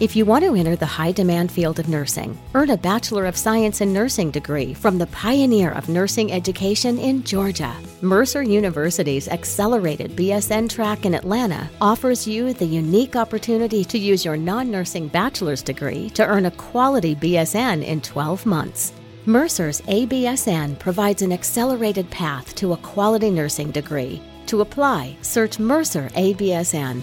If you want to enter the high demand field of nursing, earn a Bachelor of Science in Nursing degree from the pioneer of nursing education in Georgia. Mercer University's accelerated BSN track in Atlanta offers you the unique opportunity to use your non nursing bachelor's degree to earn a quality BSN in 12 months. Mercer's ABSN provides an accelerated path to a quality nursing degree. To apply, search Mercer ABSN.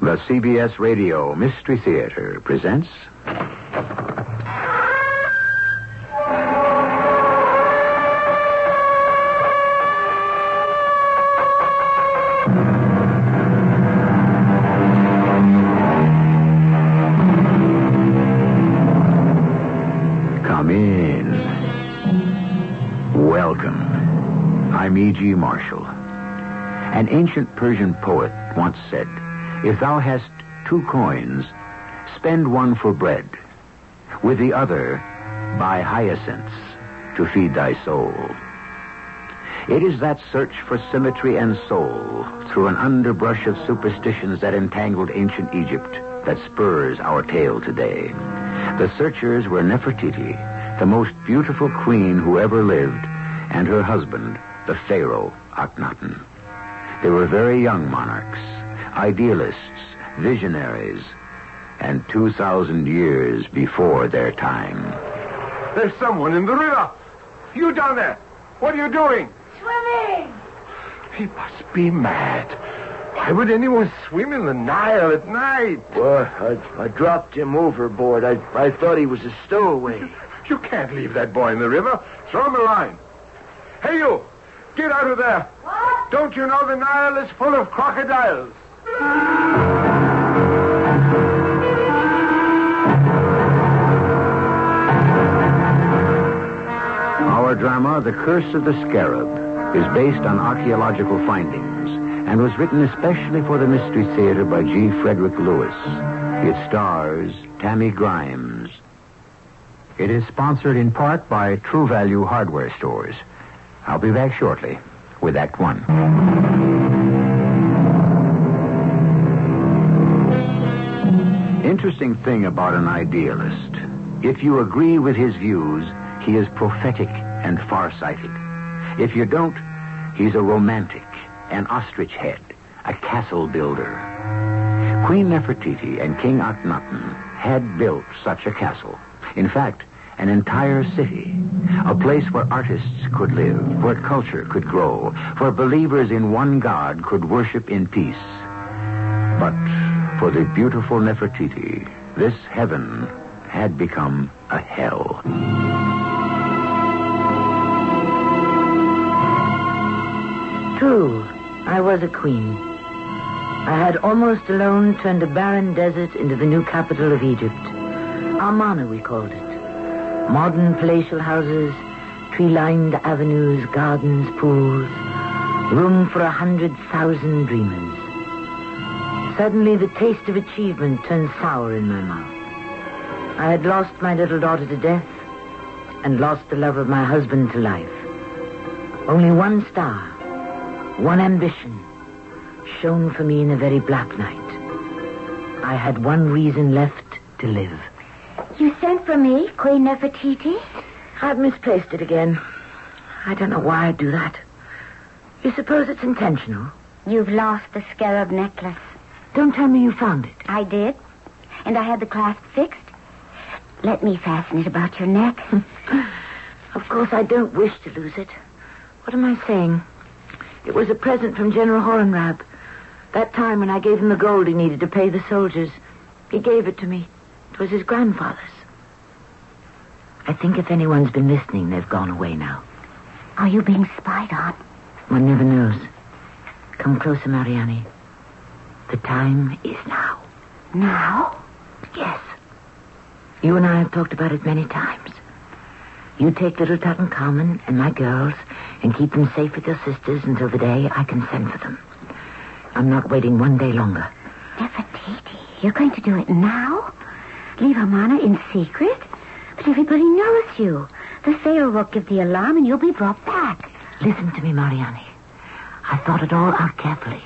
The CBS Radio Mystery Theater presents. Come in. Welcome. I'm E.G. Marshall. An ancient Persian poet once said, If thou hast two coins, spend one for bread. With the other, buy hyacinths to feed thy soul. It is that search for symmetry and soul through an underbrush of superstitions that entangled ancient Egypt that spurs our tale today. The searchers were Nefertiti, the most beautiful queen who ever lived, and her husband, the pharaoh Akhenaten. They were very young monarchs, idealists, visionaries, and 2,000 years before their time. There's someone in the river. You down there. What are you doing? Swimming! He must be mad. Why would anyone swim in the Nile at night? Well, I, I dropped him overboard. I, I thought he was a stowaway. You can't leave that boy in the river. Throw him a line. Hey, you. Get out of there. What? Don't you know the Nile is full of crocodiles? Our drama, The Curse of the Scarab, is based on archaeological findings and was written especially for the Mystery Theater by G. Frederick Lewis. It stars Tammy Grimes. It is sponsored in part by True Value Hardware Stores. I'll be back shortly with Act One. Interesting thing about an idealist. If you agree with his views, he is prophetic and farsighted. If you don't, he's a romantic, an ostrich head, a castle builder. Queen Nefertiti and King Akhenaten had built such a castle. In fact, an entire city. A place where artists could live, where culture could grow, where believers in one God could worship in peace. For the beautiful Nefertiti, this heaven had become a hell. True, I was a queen. I had almost alone turned a barren desert into the new capital of Egypt. Amarna, we called it. Modern palatial houses, tree-lined avenues, gardens, pools. Room for a hundred thousand dreamers. Suddenly, the taste of achievement turned sour in my mouth. I had lost my little daughter to death and lost the love of my husband to life. Only one star, one ambition, shone for me in a very black night. I had one reason left to live. You sent for me, Queen Nefertiti? I've misplaced it again. I don't know why I'd do that. You suppose it's intentional? You've lost the scarab necklace. Don't tell me you found it. I did. And I had the clasp fixed. Let me fasten it about your neck. Of course, I don't wish to lose it. What am I saying? It was a present from General Horemheb. That time when I gave him the gold he needed to pay the soldiers, he gave it to me. It was his grandfather's. I think if anyone's been listening, they've gone away now. Are you being spied on? One never knows. Come closer, Mariani. The time is now. Now? Yes. You and I have talked about it many times. You take little Tutankhamun and my girls and keep them safe with your sisters until the day I can send for them. I'm not waiting one day longer. Nefertiti, you're going to do it now? Leave Amarna in secret? But everybody knows you. The Pharaoh will give the alarm and you'll be brought back. Listen to me, Mariani. I thought it all out carefully.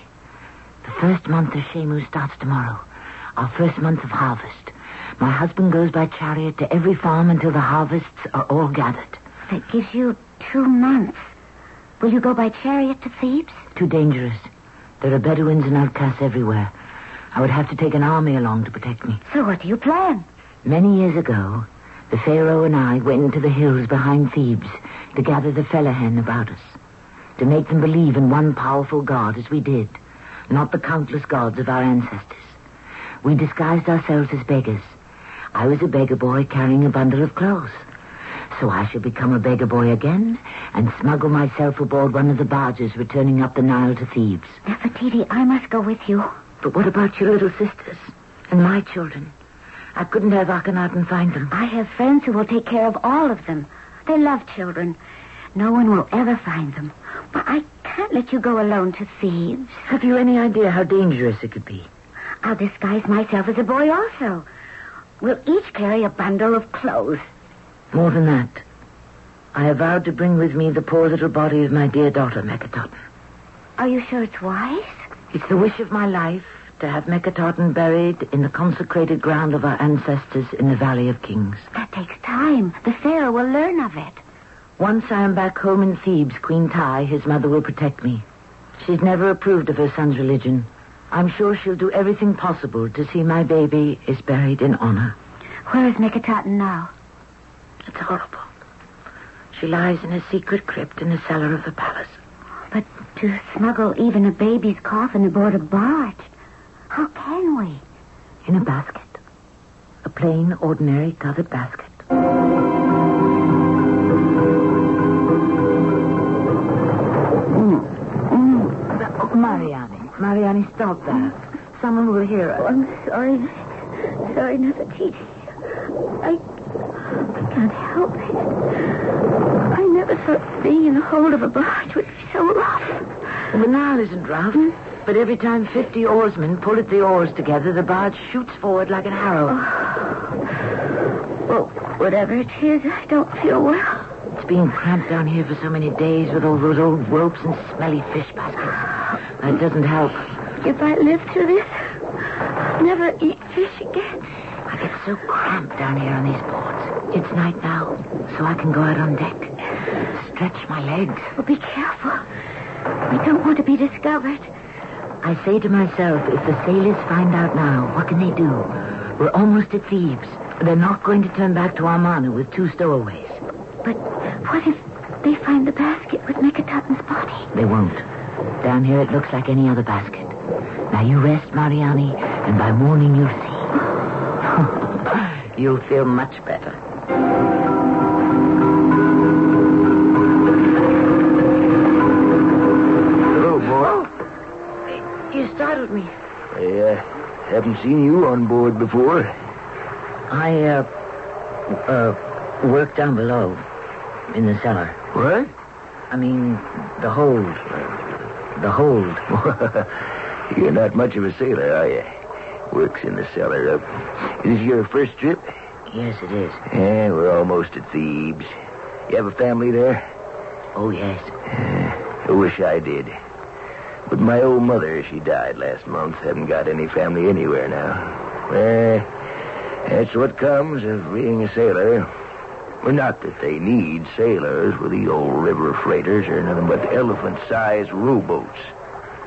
The first month of Shemu starts tomorrow. Our first month of harvest. My husband goes by chariot to every farm until the harvests are all gathered. That gives you two months. Will you go by chariot to Thebes? Too dangerous. There are Bedouins and outcasts everywhere. I would have to take an army along to protect me. So what do you plan? Many years ago, the Pharaoh and I went into the hills behind Thebes to gather the Fellahin about us. To make them believe in one powerful God as we did, not the countless gods of our ancestors. We disguised ourselves as beggars. I was a beggar boy carrying a bundle of clothes. So I shall become a beggar boy again and smuggle myself aboard one of the barges returning up the Nile to Thebes. Nefertiti, I must go with you. But what about your little sisters and my children? I couldn't have Akhenaten find them. I have friends who will take care of all of them. They love children. No one will ever find them. But I can't let you go alone to Thebes. Have you any idea how dangerous it could be? I'll disguise myself as a boy also. We'll each carry a bundle of clothes. More than that. I have vowed to bring with me the poor little body of my dear daughter, Meketaten. Are you sure it's wise? It's the wish of my life to have Meketaten buried in the consecrated ground of our ancestors in the Valley of Kings. That takes time. The Pharaoh will learn of it. Once I am back home in Thebes, Queen Tai, his mother, will protect me. She's never approved of her son's religion. I'm sure she'll do everything possible to see my baby is buried in honor. Where is Meketaten now? It's horrible. She lies in a secret crypt in the cellar of the palace. But to smuggle even a baby's coffin aboard a barge, how can we? In a basket. A plain, ordinary covered basket. Mariani. Mariani, stop that. Someone will hear us. Oh, I'm sorry. Sorry, Nefertiti. I, I can't help it. I never thought being in the hold of a barge would be so rough. The Nile isn't rough, hmm? but every time 50 oarsmen pull at the oars together, the barge shoots forward like an arrow. Oh. Well, whatever it is, I don't feel well. It's been cramped down here for so many days with all those old ropes and smelly fish baskets. That doesn't help. If I live through this, I'll never eat fish again. I get so cramped down here on these boards. It's night now, so I can go out on deck. Stretch my legs. Well, be careful. We don't want to be discovered. I say to myself, if the sailors find out now, what can they do? We're almost at Thebes. They're not going to turn back to Amarna with two stowaways. But what if they find the basket with Meketaten's body? They won't. Down here it looks like any other basket. Now you rest, Mariani, and by morning you'll see. you'll feel much better. Hello, boy. You startled me. I uh, haven't seen you on board before. I, uh, uh, work down below in the cellar. What? I mean, the hold. The hold. You're not much of a sailor, are you? Works in the cellar. Uh, is this your first trip? Yes, it is. Yeah, we're almost at Thebes. You have a family there? Oh, yes. I wish I did. But my old mother, she died last month. Haven't got any family anywhere now. Well, that's what comes of being a sailor. Well, not that they need sailors with the old river freighters or nothing but elephant-sized rowboats.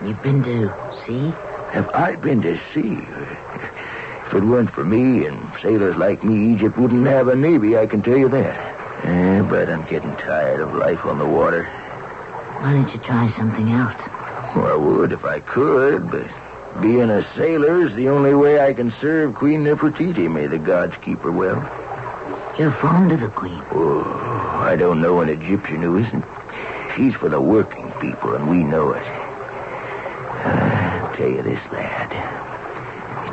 You've been to sea? Have I been to sea? If it weren't for me and sailors like me, Egypt wouldn't have a navy, I can tell you that. Eh, but I'm getting tired of life on the water. Why don't you try something else? Well, I would if I could, but being a sailor's the only way I can serve Queen Nefertiti. May the gods keep her well. You're fond of the queen. Oh, I don't know an Egyptian who isn't. She's for the working people, and we know it. I'll tell you this, lad.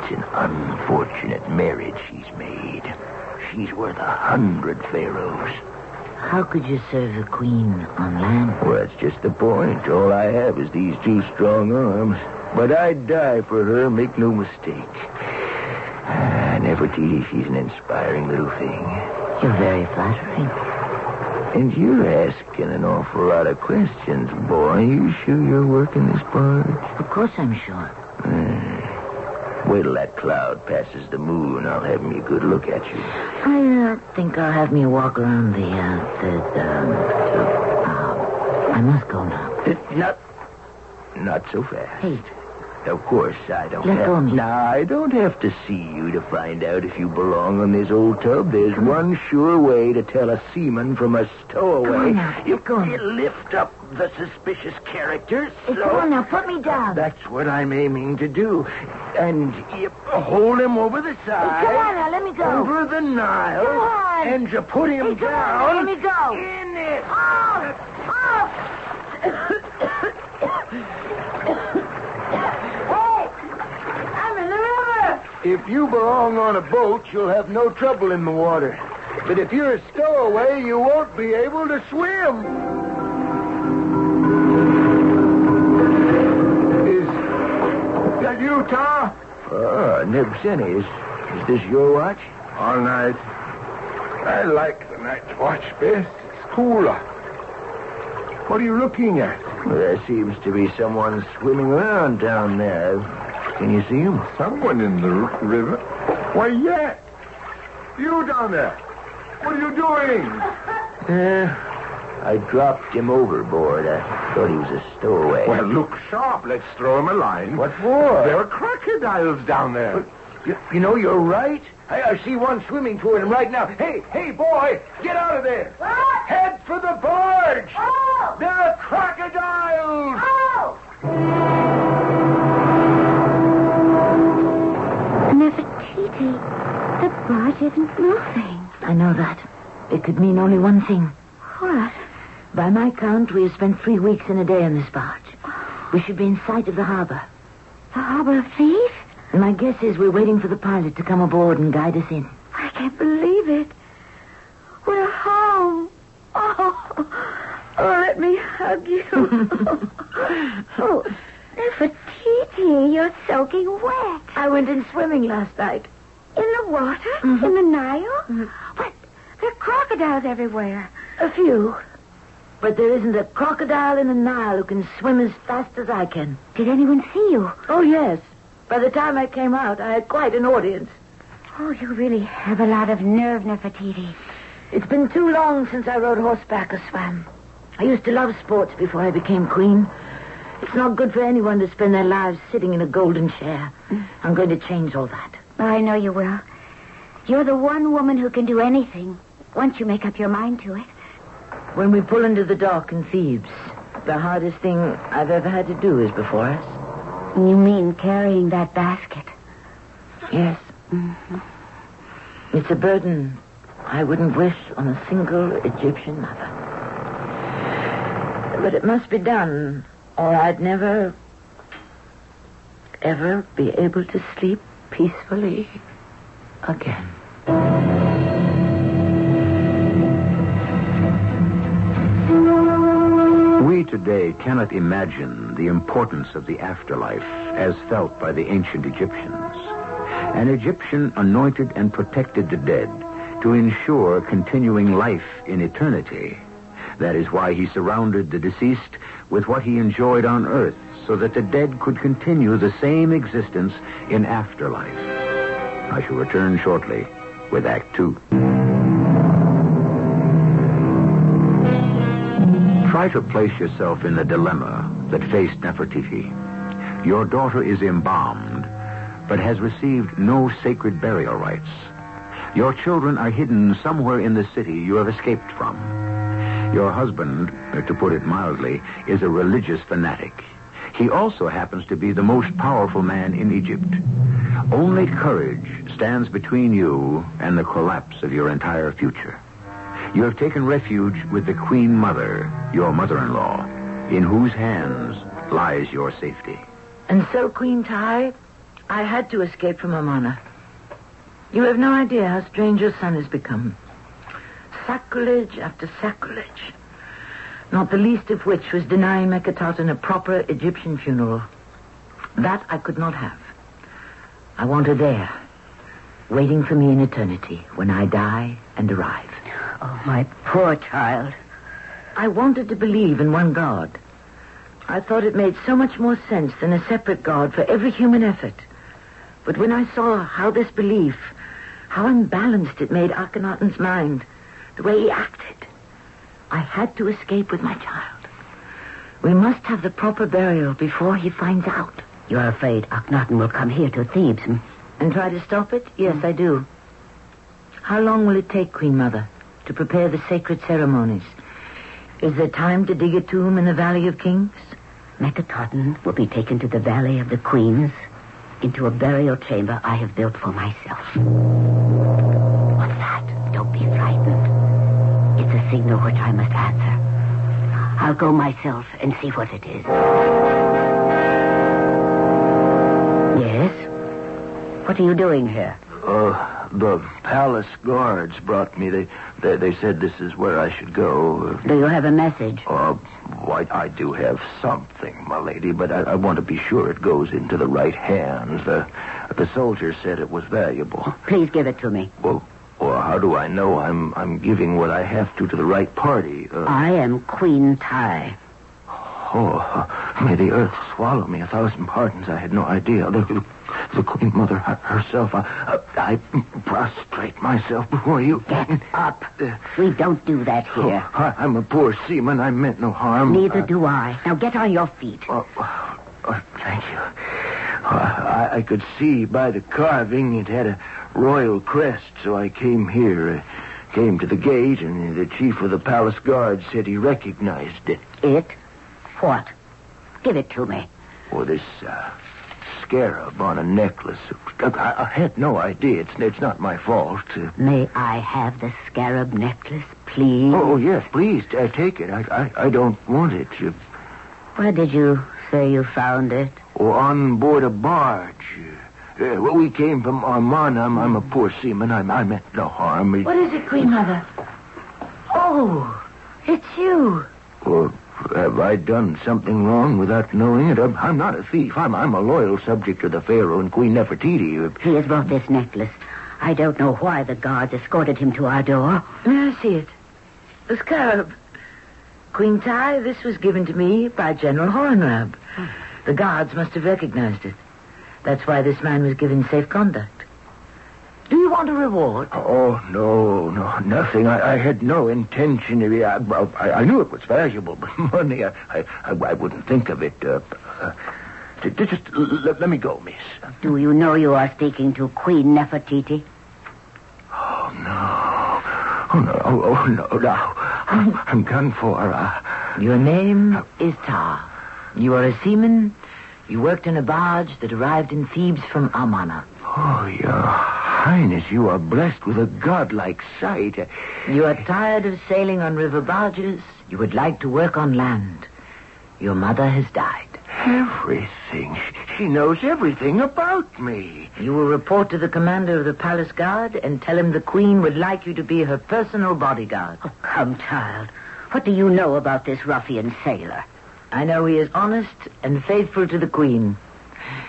It's an unfortunate marriage she's made. She's worth a hundred pharaohs. How could you serve the queen on land? Well, that's just the point. All I have is these two strong arms. But I'd die for her, make no mistake. Nefertiti, she's an inspiring little thing. You're very flattering. And you're asking an awful lot of questions, boy. Are you sure you're working this part? Of course I'm sure. Wait till that cloud passes the moon. I'll have me a good look at you. I uh, think I'll have me walk around the, uh, the, um, uh, I must go now. Uh, Not, not so fast. Hey, Of course, I don't Let have... go me. Now, I don't have to see you to find out if you belong on this old tub. There's one sure way to tell a seaman from a stowaway. Come on now. You, Go you lift up the suspicious characters. hey, so... come on now, put me down. That's what I'm aiming to do. And you hold him over the Hey, side. come on now, let me go. Over the Nile. Come on. And you put him Hey, come on down. now, let me go. In it. Oh! Oh! hey! I'm in the river! If you belong on a boat, you'll have no trouble in the water. But if you're a stowaway, you won't be able to swim. Is that you, Tar? Oh, Nebseni, is, is this your watch? All night. I like the night watch best. It's cooler. What are you looking at? Well, there seems to be someone swimming around down there. Can you see him? Someone in the river. Why, yeah. You down there. What are you doing? Uh, I dropped him overboard. I thought he was a stowaway. Well, look sharp. Let's throw him a line. What for? There are crocodiles down there. You, you know, you're right. I, I see one swimming toward him right now. Hey, hey, boy, get out of there. What? Head for the barge. Oh! There are crocodiles. Oh! Barge isn't moving. I know that. It could mean only one thing. What? By my count, we have spent three weeks and a day on this barge. We should be in sight of the harbor. The harbor of Thebes? My guess is we're waiting for the pilot to come aboard and guide us in. I can't believe it. We're home. Oh, oh let me hug you. oh, Nefertiti, you're soaking wet. I went in swimming last night. In the water? Mm-hmm. In the Nile? Mm-hmm. But there are crocodiles everywhere. A few. But there isn't a crocodile in the Nile who can swim as fast as I can. Did anyone see you? Oh, yes. By the time I came out, I had quite an audience. Oh, you really have a lot of nerve, Nefertiti. It's been too long since I rode horseback or swam. I used to love sports before I became queen. It's not good for anyone to spend their lives sitting in a golden chair. Mm. I'm going to change all that. I know you will. You're the one woman who can do anything once you make up your mind to it. When we pull into the dock in Thebes, the hardest thing I've ever had to do is before us. You mean carrying that basket? Yes. Mm-hmm. It's a burden I wouldn't wish on a single Egyptian mother. But it must be done, or I'd never, ever be able to sleep peacefully again. We today cannot imagine the importance of the afterlife as felt by the ancient Egyptians. An Egyptian anointed and protected the dead to ensure continuing life in eternity. That is why he surrounded the deceased with what he enjoyed on earth, so that the dead could continue the same existence in afterlife. I shall return shortly with Act Two. Try to place yourself in the dilemma that faced Nefertiti. Your daughter is embalmed, but has received no sacred burial rites. Your children are hidden somewhere in the city you have escaped from. Your husband, to put it mildly, is a religious fanatic. He also happens to be the most powerful man in Egypt. Only courage stands between you and the collapse of your entire future. You have taken refuge with the Queen Mother, your mother-in-law, in whose hands lies your safety. And so, Queen Tai, I had to escape from Amarna. You have no idea how strange your son has become. Sacrilege after sacrilege. Not the least of which was denying Meketaten a proper Egyptian funeral. That I could not have. I want her there, waiting for me in eternity when I die and arrive. Oh, my poor child. I wanted to believe in one God. I thought it made so much more sense than a separate God for every human effort. But when I saw how this belief, how unbalanced it made Akhenaten's mind, the way he acted, I had to escape with my child. We must have the proper burial before he finds out. You're afraid Akhenaten will come here to Thebes hmm? And try to stop it? Yes, I do. How long will it take, Queen Mother, to prepare the sacred ceremonies? Is there time to dig a tomb in the Valley of Kings? Meketaten will be taken to the Valley of the Queens, into a burial chamber I have built for myself. What's that? Don't be frightened signal which I must answer. I'll go myself and see what it is. Yes? What are you doing here? Uh, the palace guards brought me. They, they, they said this is where I should go. Do you have a message? Uh, why, I do have something, my lady, but I, I want to be sure it goes into the right hands. The, the soldier said it was valuable. Please give it to me. Well, how do I know I'm I'm giving what I have to to the right party? Uh, I am Queen Tai. Oh, may the earth swallow me a thousand pardons. I had no idea. The, the Queen Mother herself. I, I, prostrate myself before you. Get up. Uh, we don't do that oh, here. Oh, I, am a poor seaman. I meant no harm. Neither uh, do I. Now get on your feet. Oh, oh thank you. I, I could see by the carving it had a royal crest, so I came here. Uh, came to the gate, and the chief of the palace guard said he recognized it. It? What? Give it to me. Oh, this uh, scarab on a necklace. I, I, had no idea. It's, it's not my fault. Uh, May I have the scarab necklace, please? Oh, yes, please. Uh, take it. I, I, I don't want it. Where did you say you found it? Oh, on board a barge. Uh, well, we came from Amarna. I'm, I'm a poor seaman. I, I meant no harm. What is it, Queen Mother? Oh, it's you. Well, have I done something wrong without knowing it? I'm, I'm not a thief. I'm, I'm a loyal subject of the Pharaoh and Queen Nefertiti. He has brought this necklace. I don't know why the guards escorted him to our door. May I see it? The scarab. Queen Tai, this was given to me by General Horemheb. The guards must have recognized it. That's why this man was given safe conduct. Do you want a reward? Oh, no, no, nothing. I, I had no intention of it. I, I, I, knew it was valuable, but money, I, I, I wouldn't think of it. Uh, uh, just let, let, me go, miss. Do you know you are speaking to Queen Nefertiti? Oh, no. Oh, no, oh, oh no, no. I'm, I'm done for. Uh, Your name is Ta. You are a seaman you worked in a barge that arrived in Thebes from Amarna. Oh, your highness, you are blessed with a godlike sight. You are tired of sailing on river barges. You would like to work on land. Your mother has died. Everything. She knows everything about me. You will report to the commander of the palace guard and tell him the queen would like you to be her personal bodyguard. Oh, come, child. What do you know about this ruffian sailor? I know he is honest and faithful to the Queen.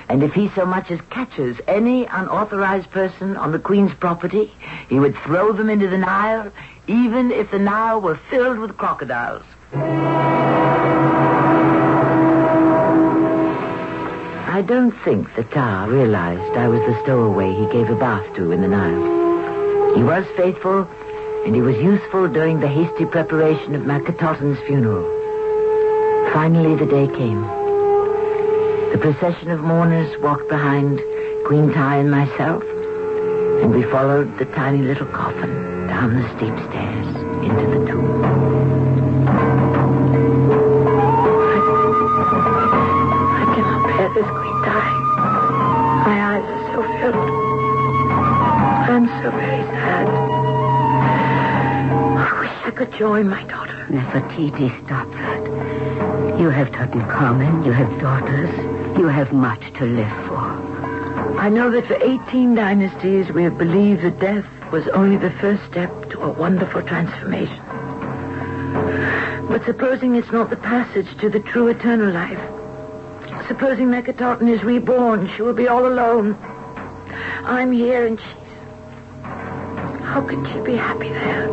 And if he so much as catches any unauthorized person on the Queen's property, he would throw them into the Nile, even if the Nile were filled with crocodiles. I don't think the Tar realized I was the stowaway he gave a bath to in the Nile. He was faithful, and he was useful during the hasty preparation of Meketaten's funeral. Finally, the day came. The procession of mourners walked behind Queen Tai and myself, and we followed the tiny little coffin down the steep stairs into the tomb. I, I cannot bear this, Queen Tai. My eyes are so filled. I'm so very sad. I wish I could join my daughter. Nefertiti, stop. You have Tutankhamen. You have daughters. You have much to live for. I know that for 18 dynasties we have believed that death was only the first step to a wonderful transformation. But supposing it's not the passage to the true eternal life, supposing Meketaten is reborn, she will be all alone. I'm here and she's. How can she be happy there?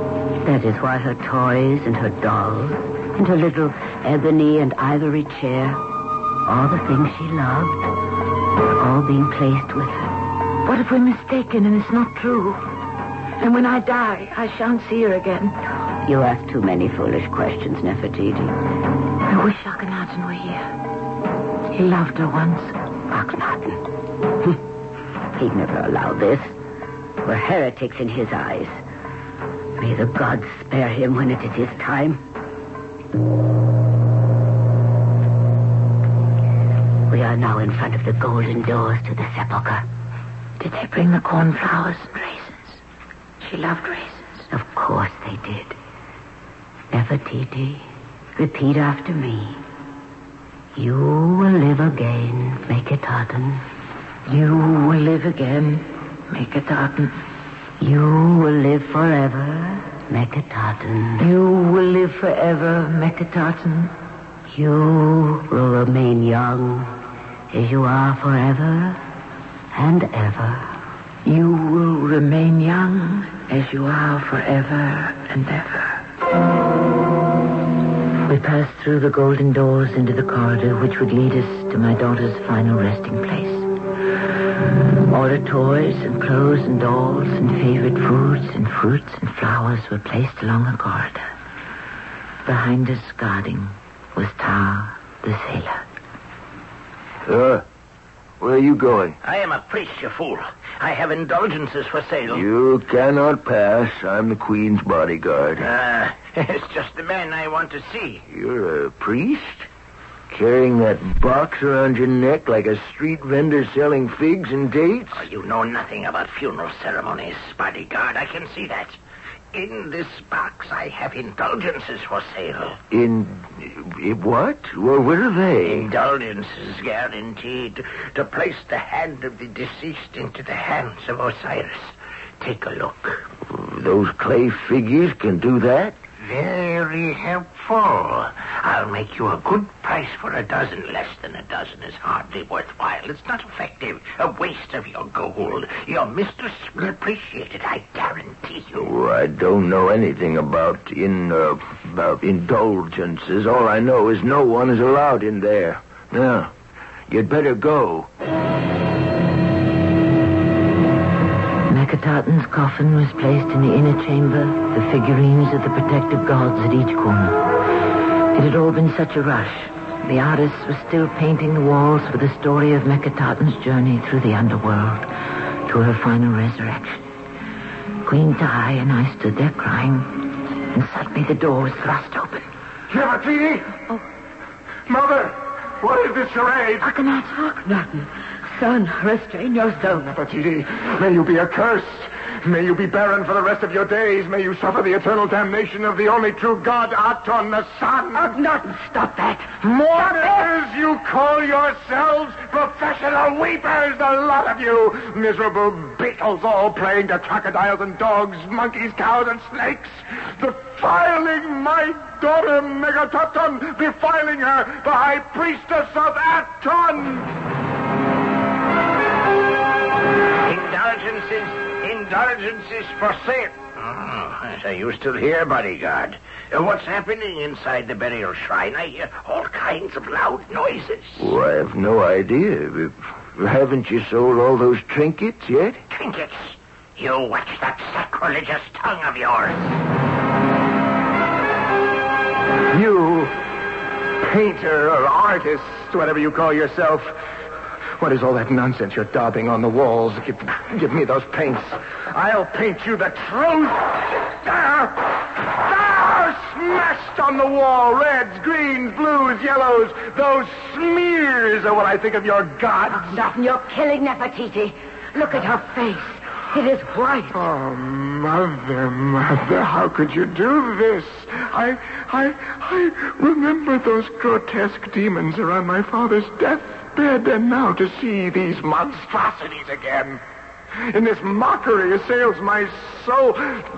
That is why her toys and her dolls and her little ebony and ivory chair, all the things she loved, all being placed with her. What if we're mistaken and it's not true? And when I die, I shan't see her again. You ask too many foolish questions, Nefertiti. I wish Akhenaten were here. He loved her once. Akhenaten. He'd never allow this. We're heretics in his eyes. May the gods spare him when it is his time. Are now in front of the golden doors to the sepulchre. Did they bring the cornflowers and raisins? She loved raisins. Of course they did. Nefertiti, repeat after me. You will live again, Meketaten. You will live again, Meketaten. You will live forever, Meketaten. You will live forever, Meketaten. You will remain young as you are forever and ever. You will remain young as you are forever and ever. We passed through the golden doors into the corridor which would lead us to my daughter's final resting place. All her toys and clothes and dolls and favorite foods and fruits and flowers were placed along the corridor. Behind us, guarding, was Tar, the sailor. Uh, where are you going? I am a priest, you fool. I have indulgences for sale. You cannot pass. I'm the Queen's bodyguard. Ah, it's just the man I want to see. You're a priest? Carrying that box around your neck like a street vendor selling figs and dates? Oh, you know nothing about funeral ceremonies, bodyguard. I can see that. In this box, I have indulgences for sale. In, in what? Well, what are they? Indulgences guaranteed to place the hand of the deceased into the hands of Osiris. Take a look. Those clay figures can do that? Very helpful. I'll make you a good price for a dozen. Less than a dozen is hardly worthwhile. It's not effective. A waste of your gold. Your mistress will appreciate it, I guarantee you. Oh, I don't know anything about in uh, about indulgences. All I know is no one is allowed in there. Now, you'd better go. Meketaten's coffin was placed in the inner chamber, the figurines of the protective gods at each corner. It had all been such a rush. The artist was still painting the walls for the story of Meketaten's journey through the underworld to her final resurrection. Queen Tai and I stood there crying, and suddenly the door was thrust open. Nefertiti! Oh. Mother! What is this charade? Akhenaten, Akhenaten, son, restrain your yourself. Nefertiti, may you be accursed. May you be barren for the rest of your days. May you suffer the eternal damnation of the only true God, Aton, the sun. Akhenaten, oh, stop that. Mourners, you call yourselves professional weepers, the lot of you. Miserable beetles all praying to crocodiles and dogs, monkeys, cows, and snakes. Defiling my daughter Meketaten, defiling her, the high priestess of Aton. Indulgences, indulgences for sale. Oh, so you still here, bodyguard? Uh, What's happening inside the burial shrine? I hear all kinds of loud noises. Oh, I have no idea. Haven't you sold all those trinkets yet? Trinkets. You watch that sacrilegious tongue of yours. You, painter or artist, whatever you call yourself, what is all that nonsense you're daubing on the walls? Give, give me those paints. I'll paint you the truth. There! There! Smashed on the wall. Reds, greens, blues, yellows. Those smears are what I think of your gods. Akhenaten, you're killing Nefertiti. Look at her face. It is white. Oh, mother, mother, how could you do this? I, I, I remember those grotesque demons around my father's deathbed. And now to see these monstrosities again. In this mockery assails my soul.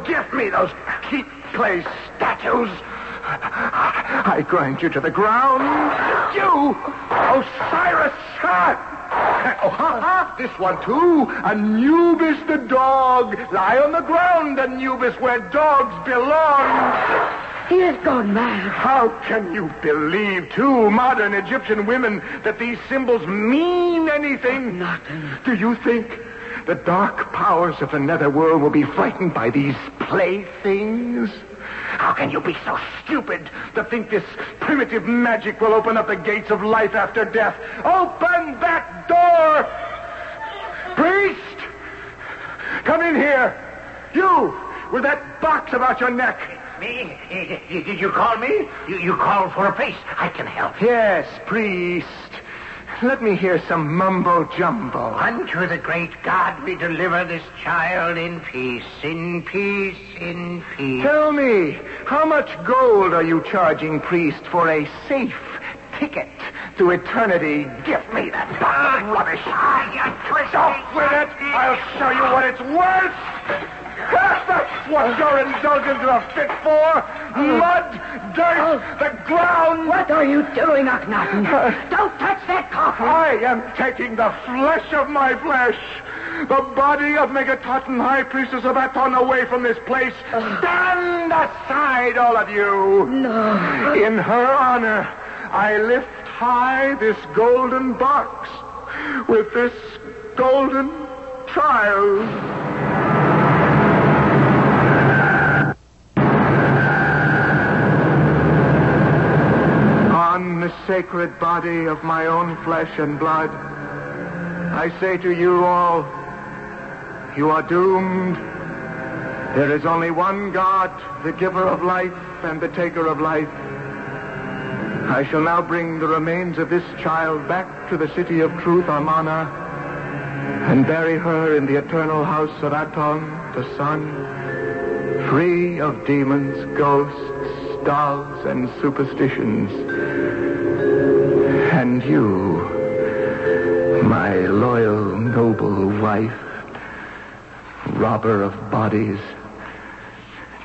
Give me those cheap clay statues. I grind you to the ground. You, Osiris. Oh, ha, ha, this one too. Anubis the dog. Lie on the ground, Anubis, where dogs belong. He has gone mad. How can you believe, too, modern Egyptian women, that these symbols mean anything? Nothing. Do you think the dark powers of the netherworld will be frightened by these playthings? How can you be so stupid to think this primitive magic will open up the gates of life after death? Open that door! Priest! Come in here! You, with that box about your neck. Me? Did you call me? You, you called for a priest. I can help. Yes, priest. Let me hear some mumbo jumbo. Unto the great God we deliver this child in peace, in peace, in peace. Tell me, how much gold are you charging, priest, for a safe ticket to eternity? Give me that of rubbish. Off with it. I'll show you what it's worth. That's what your indulgences are fit for. Mud, dirt, oh. the ground. What are you doing, Akhenaten? Uh, Don't touch that coffin. I am taking the flesh of my flesh. The body of Meketaten, High Priestess of Aton, away from this place. Oh. Stand aside, all of you. No. In her honor, I lift high this golden box with this golden child. Sacred body of my own flesh and blood, I say to you all, you are doomed. There is only one God, the giver of life and the taker of life. I shall now bring the remains of this child back to the city of truth, Amarna, and bury her in the eternal house of Aton, the sun, free of demons, ghosts, dogs, and superstitions. And you, my loyal, noble wife, robber of bodies,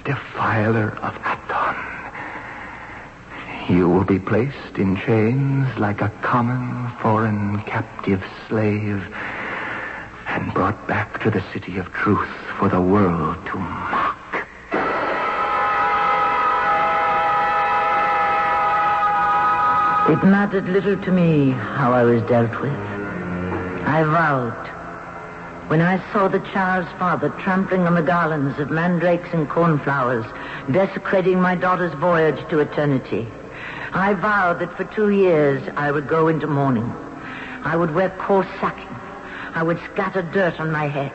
defiler of Aton. You will be placed in chains like a common foreign captive slave and brought back to the city of truth for the world to mock. It mattered little to me how I was dealt with. I vowed. When I saw the child's father trampling on the garlands of mandrakes and cornflowers, desecrating my daughter's voyage to eternity, I vowed that for two years I would go into mourning. I would wear coarse sacking. I would scatter dirt on my head.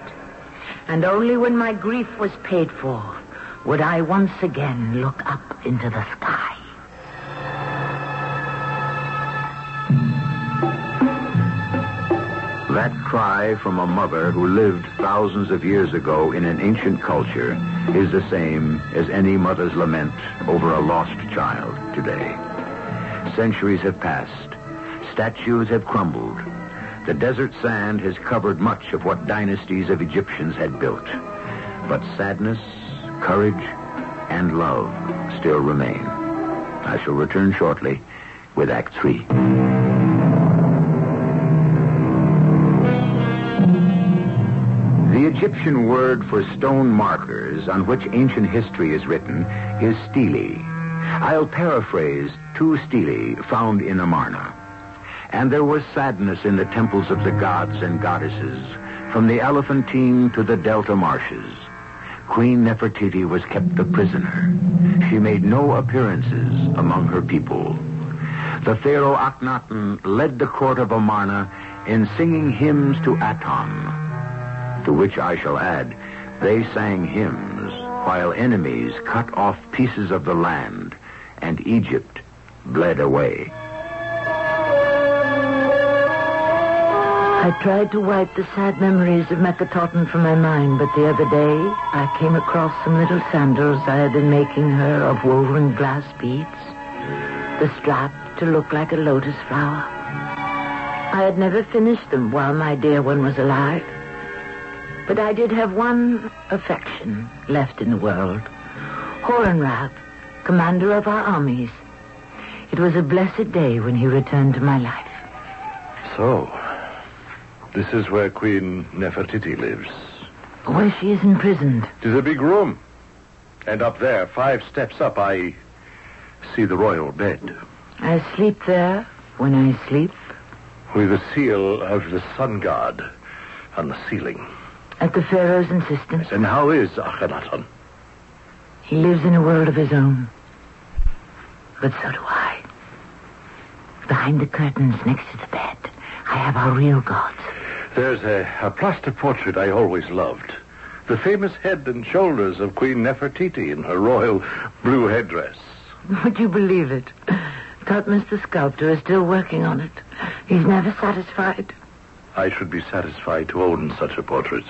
And only when my grief was paid for would I once again look up into the sky. That cry from a mother who lived thousands of years ago in an ancient culture is the same as any mother's lament over a lost child today. Centuries have passed. Statues have crumbled. The desert sand has covered much of what dynasties of Egyptians had built. But sadness, courage, and love still remain. I shall return shortly with Act Three. Egyptian word for stone markers on which ancient history is written is stele. I'll paraphrase two stele found in Amarna. And there was sadness in the temples of the gods and goddesses, from the Elephantine to the Delta marshes. Queen Nefertiti was kept a prisoner. She made no appearances among her people. The Pharaoh Akhenaten led the court of Amarna in singing hymns to Aton, to which I shall add, they sang hymns while enemies cut off pieces of the land and Egypt bled away. I tried to wipe the sad memories of Meketaten from my mind, but the other day I came across some little sandals I had been making her of woven glass beads, the strap to look like a lotus flower. I had never finished them while my dear one was alive. But I did have one affection left in the world. Horemheb, commander of our armies. It was a blessed day when he returned to my life. So, this is where Queen Nefertiti lives. Where she is imprisoned. It is a big room. And up there, five steps up, I see the royal bed. I sleep there when I sleep. With the seal of the sun god on the ceiling. At the Pharaoh's insistence. And how is Akhenaten? He lives in a world of his own. But so do I. Behind the curtains next to the bed, I have our real gods. There's a, a plaster portrait I always loved. The famous head and shoulders of Queen Nefertiti in her royal blue headdress. Would you believe it? Tutmus the sculptor is still working on it. He's never satisfied. I should be satisfied to own such a portrait.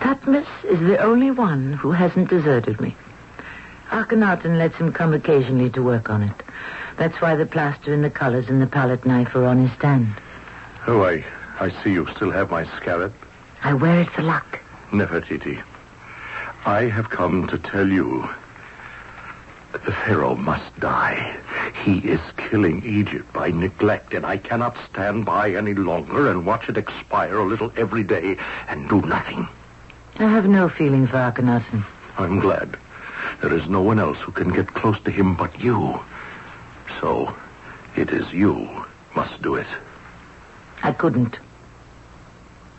Tutmus is the only one who hasn't deserted me. Akhenaten lets him come occasionally to work on it. That's why the plaster and the colors and the palette knife are on his stand. Oh, I, I see you still have my scarab. I wear it for luck. Nefertiti, I have come to tell you that the Pharaoh must die. He is killing Egypt by neglect, and I cannot stand by any longer and watch it expire a little every day and do nothing. I have no feeling for Akhenaten. I'm glad. There is no one else who can get close to him but you. So, it is you must do it. I couldn't.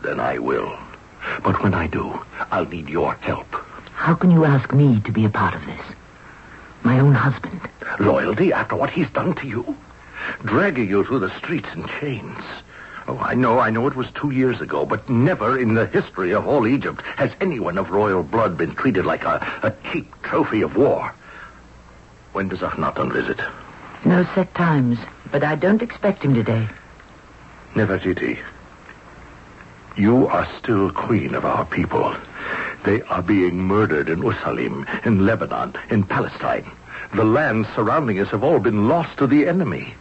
Then I will. But when I do, I'll need your help. How can you ask me to be a part of this? My own husband. Loyalty after what he's done to you? Dragging you through the streets in chains. Oh, I know, I know it was two years ago, but never in the history of all Egypt has anyone of royal blood been treated like a, a cheap trophy of war. When does Akhenaten visit? No set times, but I don't expect him today. Nefertiti, you are still queen of our people. They are being murdered in Usalim, in Lebanon, in Palestine. The lands surrounding us have all been lost to the enemy.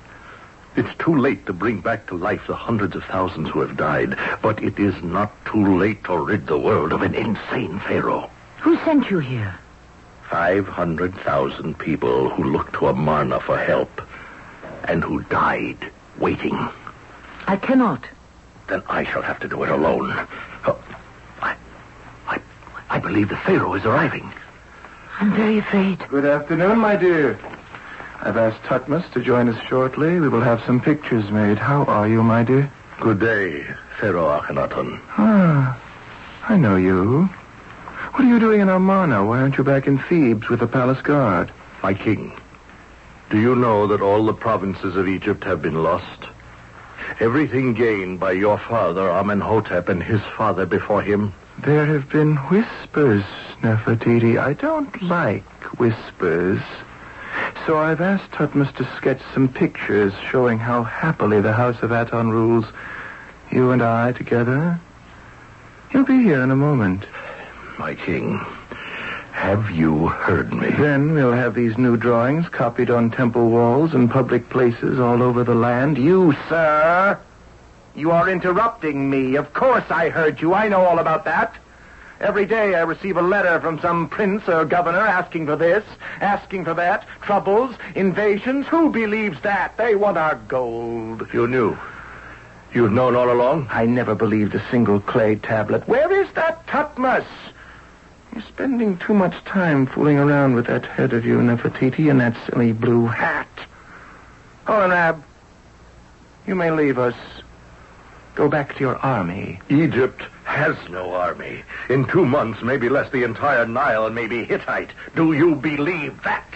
It's too late to bring back to life the hundreds of thousands who have died, but it is not too late to rid the world of an insane pharaoh. Who sent you here? 500,000 people who looked to Amarna for help and who died waiting. I cannot. Then I shall have to do it alone. Oh, I, I, I believe the Pharaoh is arriving. I'm very afraid. Good afternoon, my dear. I've asked Tutmus to join us shortly. We will have some pictures made. How are you, my dear? Good day, Pharaoh Akhenaten. Ah, I know you. What are you doing in Amarna? Why aren't you back in Thebes with the palace guard? My king, do you know that all the provinces of Egypt have been lost? Everything gained by your father, Amenhotep, and his father before him? There have been whispers, Nefertiti. I don't like whispers. So I've asked Tutmus to sketch some pictures showing how happily the House of Aton rules. You and I together. He'll be here in a moment. My king, have you heard me? Then we'll have these new drawings copied on temple walls and public places all over the land. You, sir, you are interrupting me. Of course I heard you. I know all about that. Every day I receive a letter from some prince or governor asking for this, asking for that. Troubles, invasions. Who believes that? They want our gold. You knew. You've known all along? I never believed a single clay tablet. Where is that Tutmus? You're spending too much time fooling around with that head of you, Nefertiti, and that silly blue hat. Horemheb, you may leave us. Go back to your army. Egypt has no army. In two months, maybe less, the entire Nile may be Hittite. Do you believe that?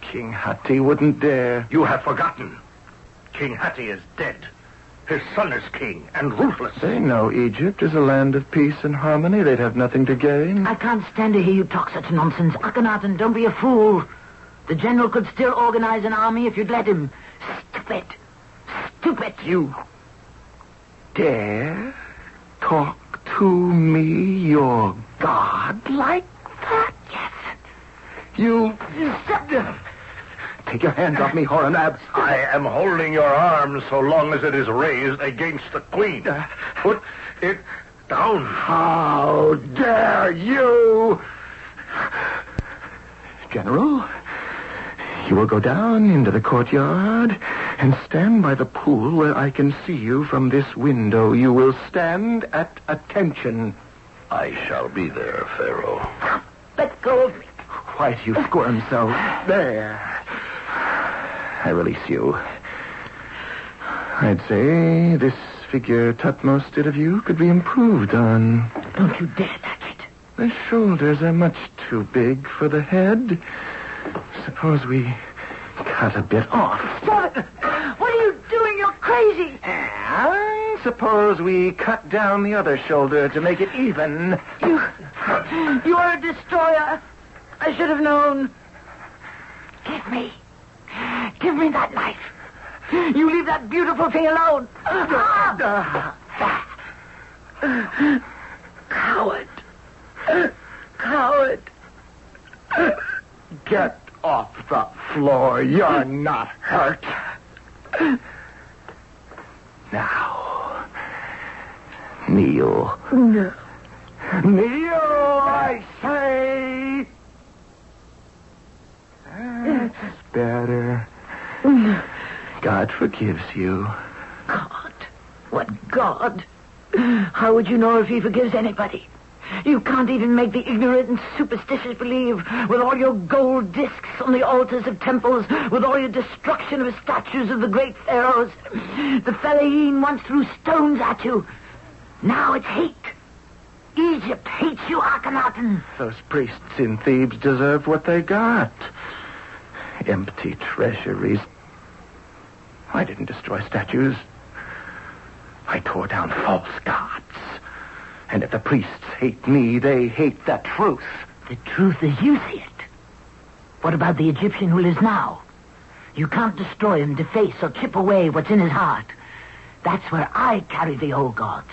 King Hatti wouldn't dare. You have forgotten. King Hatti is dead. His son is king and ruthless. They know Egypt is a land of peace and harmony. They'd have nothing to gain. I can't stand to hear you talk such nonsense. Akhenaten, don't be a fool. The general could still organize an army if you'd let him. Stupid. Stupid. You dare talk to me, your God, like that? Yes. You Take your hands off me, Horemheb. I am holding your arm so long as it is raised against the queen. Uh, Put it down. How dare you! General, you will go down into the courtyard and stand by the pool where I can see you from this window. You will stand at attention. I shall be there, Pharaoh. Let go of me. Why do you squirm so? There. I release you. I'd say this figure Tutmos did of you could be improved on. Don't you dare touch it. The shoulders are much too big for the head. Suppose we cut a bit off. Stop it! What are you doing? You're crazy. And suppose we cut down the other shoulder to make it even. You, you are a destroyer. I should have known. Give me, give me that knife. You leave that beautiful thing alone. Ah! Coward. Coward. Get off the floor. You're not hurt. Now, kneel. No. Kneel, I say. That's better. God forgives you. God. What God? How would you know if he forgives anybody? You can't even make the ignorant and superstitious believe with all your gold discs on the altars of temples, with all your destruction of statues of the great pharaohs. The Fellahin once threw stones at you. Now it's hate. Egypt hates you, Akhenaten. Those priests in Thebes deserve what they got. Empty treasuries. I didn't destroy statues. I tore down false gods. And if the priests hate me, they hate the truth. The truth as you see it. What about the Egyptian who lives now? You can't destroy him, deface, or chip away what's in his heart. That's where I carry the old gods.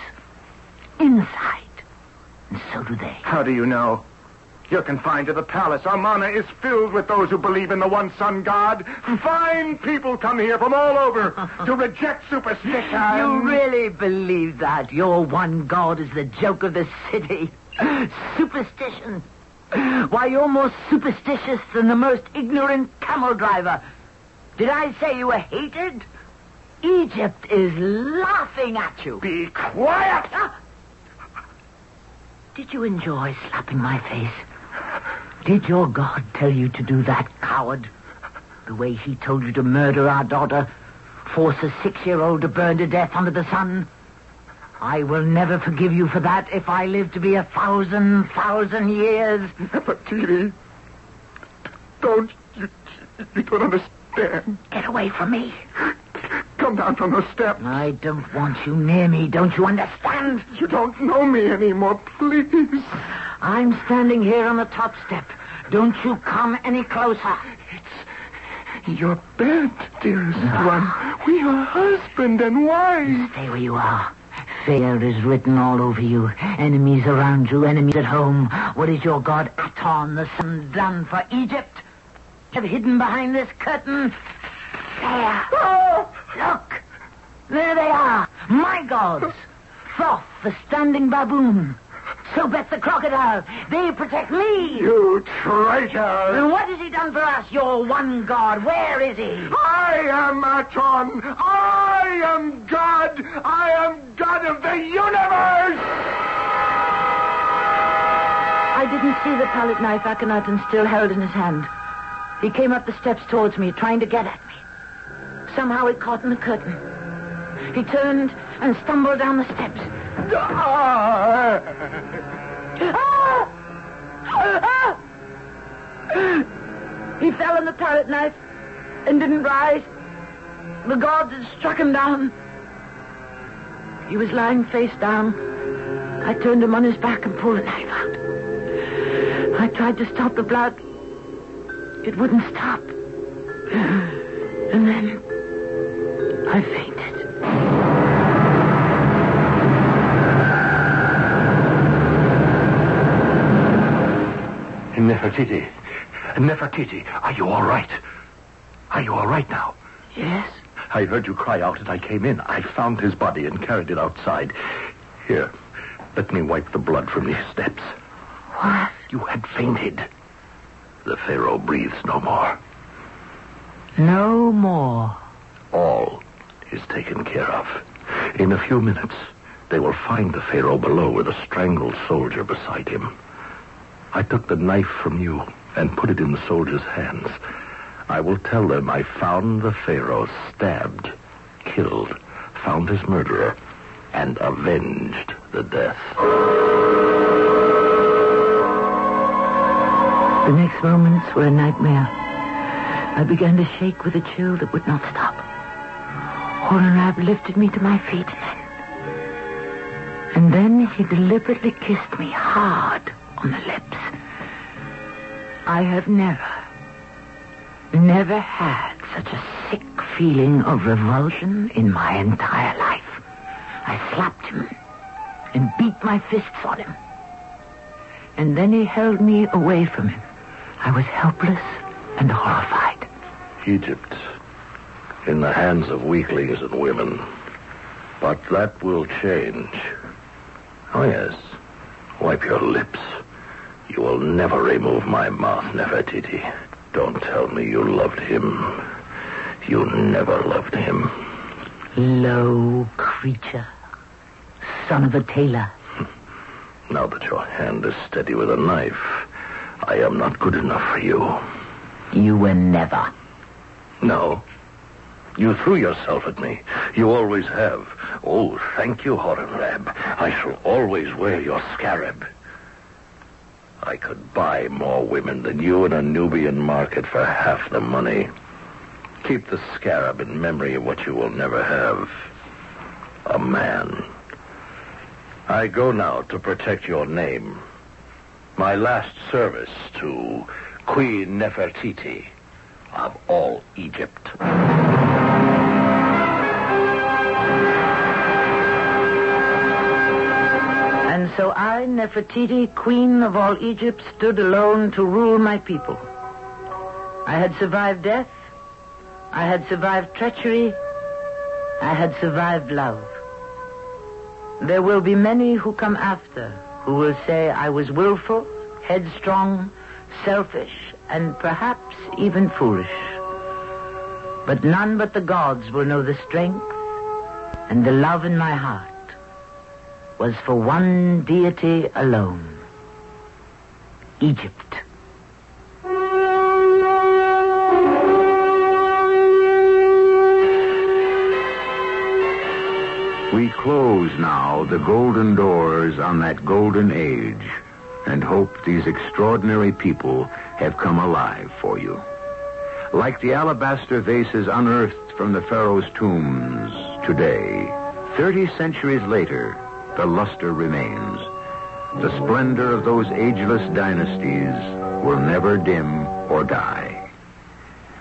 Inside. And so do they. How do you know? You're confined to the palace. Amarna is filled with those who believe in the one sun God. Fine people come here from all over to reject superstition. You really believe that? Your one god is the joke of the city. Superstition. Why, you're more superstitious than the most ignorant camel driver. Did I say you were hated? Egypt is laughing at you. Be quiet! Did you enjoy slapping my face? Did your God tell you to do that, coward? The way he told you to murder our daughter, force a six-year-old to burn to death under the sun? I will never forgive you for that if I live to be a thousand, thousand years. But, Edie, don't... You, you don't understand. Get away from me. Come down from the steps. I don't want you near me. Don't you understand? You don't know me anymore, please. I'm standing here on the top step. Don't you come any closer. It's your bed, dearest ah. one. We are husband and wife. Stay where you are. Fear is written all over you. Enemies around you, enemies at home. What is your god Aton, the sun, done for Egypt? Have hidden behind this curtain? There. Oh. Look. There they are. My gods. Thoth, the standing baboon. Sobek the crocodile. They protect me. You traitor. And what has he done for us, your one god? Where is he? I am Aton. I am God. I am God of the universe. I didn't see the palette knife Akhenaten still held in his hand. He came up the steps towards me, trying to get at me. Somehow it caught in the curtain. He turned and stumbled down the steps. He fell on the palette knife and didn't rise. The gods had struck him down. He was lying face down. I turned him on his back and pulled the knife out. I tried to stop the blood. It wouldn't stop. And then I fainted. Nefertiti. Nefertiti, are you all right? Are you all right now? Yes? I heard you cry out and I came in. I found his body and carried it outside. Here, let me wipe the blood from these steps. What? You had fainted. The Pharaoh breathes no more. No more. All is taken care of. In a few minutes, they will find the Pharaoh below with a strangled soldier beside him. I took the knife from you and put it in the soldier's hands. I will tell them I found the Pharaoh stabbed, killed, found his murderer, and avenged the death. The next moments were a nightmare. I began to shake with a chill that would not stop. Horemheb lifted me to my feet. And then he deliberately kissed me hard on the lips. I have never, never had such a sick feeling of revulsion in my entire life. I slapped him and beat my fists on him. And then he held me away from him. I was helpless and horrified. Egypt, in the hands of weaklings and women. But that will change. Oh, yes. Wipe your lips. Will never remove my mouth, Nefertiti. Don't tell me you loved him. You never loved him. Low creature. Son of a tailor. Now that your hand is steady with a knife, I am not good enough for you. You were never. No. You threw yourself at me. You always have. Oh, thank you, Horemheb. I shall always wear your scarab. I could buy more women than you in a Nubian market for half the money. Keep the scarab in memory of what you will never have. A man. I go now to protect your name. My last service to Queen Nefertiti of all Egypt. So I, Nefertiti, queen of all Egypt, stood alone to rule my people. I had survived death. I had survived treachery. I had survived love. There will be many who come after who will say I was willful, headstrong, selfish, and perhaps even foolish. But none but the gods will know the strength and the love in my heart was for one deity alone Egypt. We close now the golden doors on that golden age and hope these extraordinary people have come alive for you. Like the alabaster vases unearthed from the Pharaoh's tombs today, 30 centuries later, the luster remains. The splendor of those ageless dynasties will never dim or die.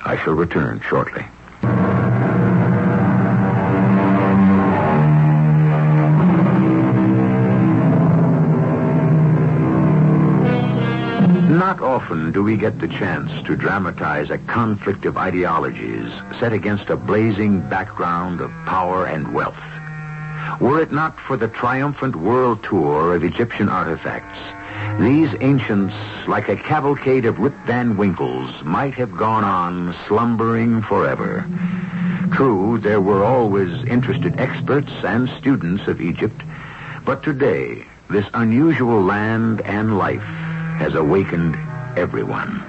I shall return shortly. Not often do we get the chance to dramatize a conflict of ideologies set against a blazing background of power and wealth. Were it not for the triumphant world tour of Egyptian artifacts, these ancients, like a cavalcade of Rip Van Winkles, might have gone on slumbering forever. True, there were always interested experts and students of Egypt, but today, this unusual land and life has awakened everyone.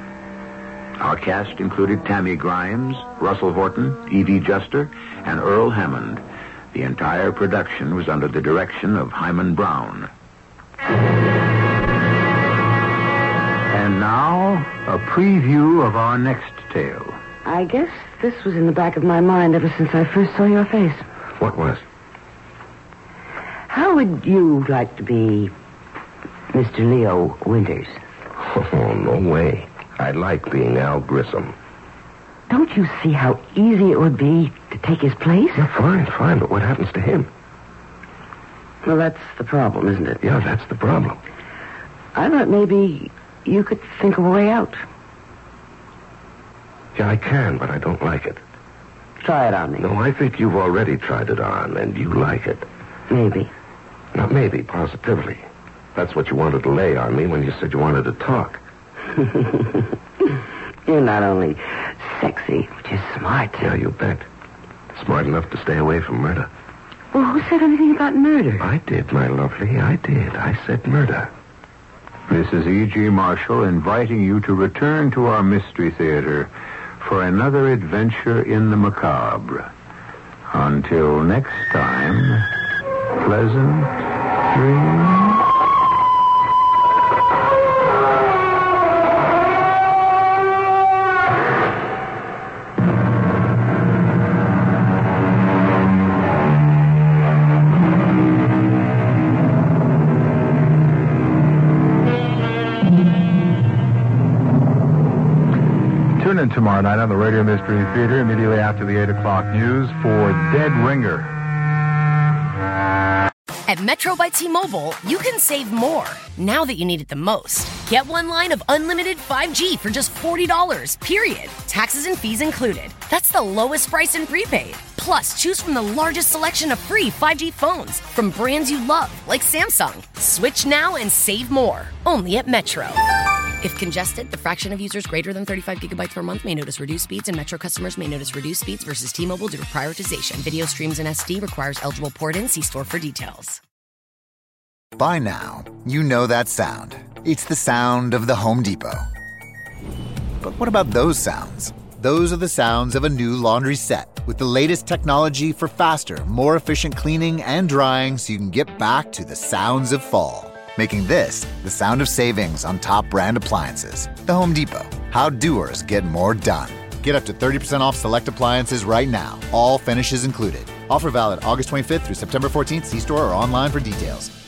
Our cast included Tammy Grimes, Russell Horton, Evie Juster, and Earl Hammond. The entire production was under the direction of Himan Brown. And now, a preview of our next tale. I guess this was in the back of my mind ever since I first saw your face. What was? How would you like to be Mr. Leo Winters? Oh, no way. I like being Al Grissom. Don't you see how easy it would be to take his place? Yeah, fine, fine, but what happens to him? Well, that's the problem, isn't it? Yeah, that's the problem. I thought maybe you could think of a way out. Yeah, I can, but I don't like it. Try it on me. No, I think you've already tried it on, and you like it. Maybe. Not maybe, positively. That's what you wanted to lay on me when you said you wanted to talk. You're not only sexy, but you're smart. Yeah, you bet. Smart enough to stay away from murder. Well, who said anything about murder? I did, my lovely. I did. I said murder. This is E.G. Marshall inviting you to return to our Mystery Theater for another adventure in the macabre. Until next time, pleasant dreams. Tomorrow night on the Radio Mystery Theater immediately after the 8 o'clock news for Dead Ringer. At Metro by T-Mobile, you can save more now that you need it the most. Get one line of unlimited 5G for just $40, period. Taxes and fees included. That's the lowest price in prepaid. Plus, choose from the largest selection of free 5G phones from brands you love, like Samsung. Switch now and save more. Only at Metro. If congested, the fraction of users greater than 35 gigabytes per month may notice reduced speeds, and Metro customers may notice reduced speeds versus T-Mobile due to prioritization. Video streams in SD requires eligible port-in. See store for details. By now, you know that sound. It's the sound of the Home Depot. But what about those sounds? Those are the sounds of a new laundry set with the latest technology for faster, more efficient cleaning and drying so you can get back to the sounds of fall. Making this the sound of savings on top brand appliances. The Home Depot. How doers get more done. Get up to 30% off select appliances right now. All finishes included. Offer valid August 25th through September 14th. See store or online for details.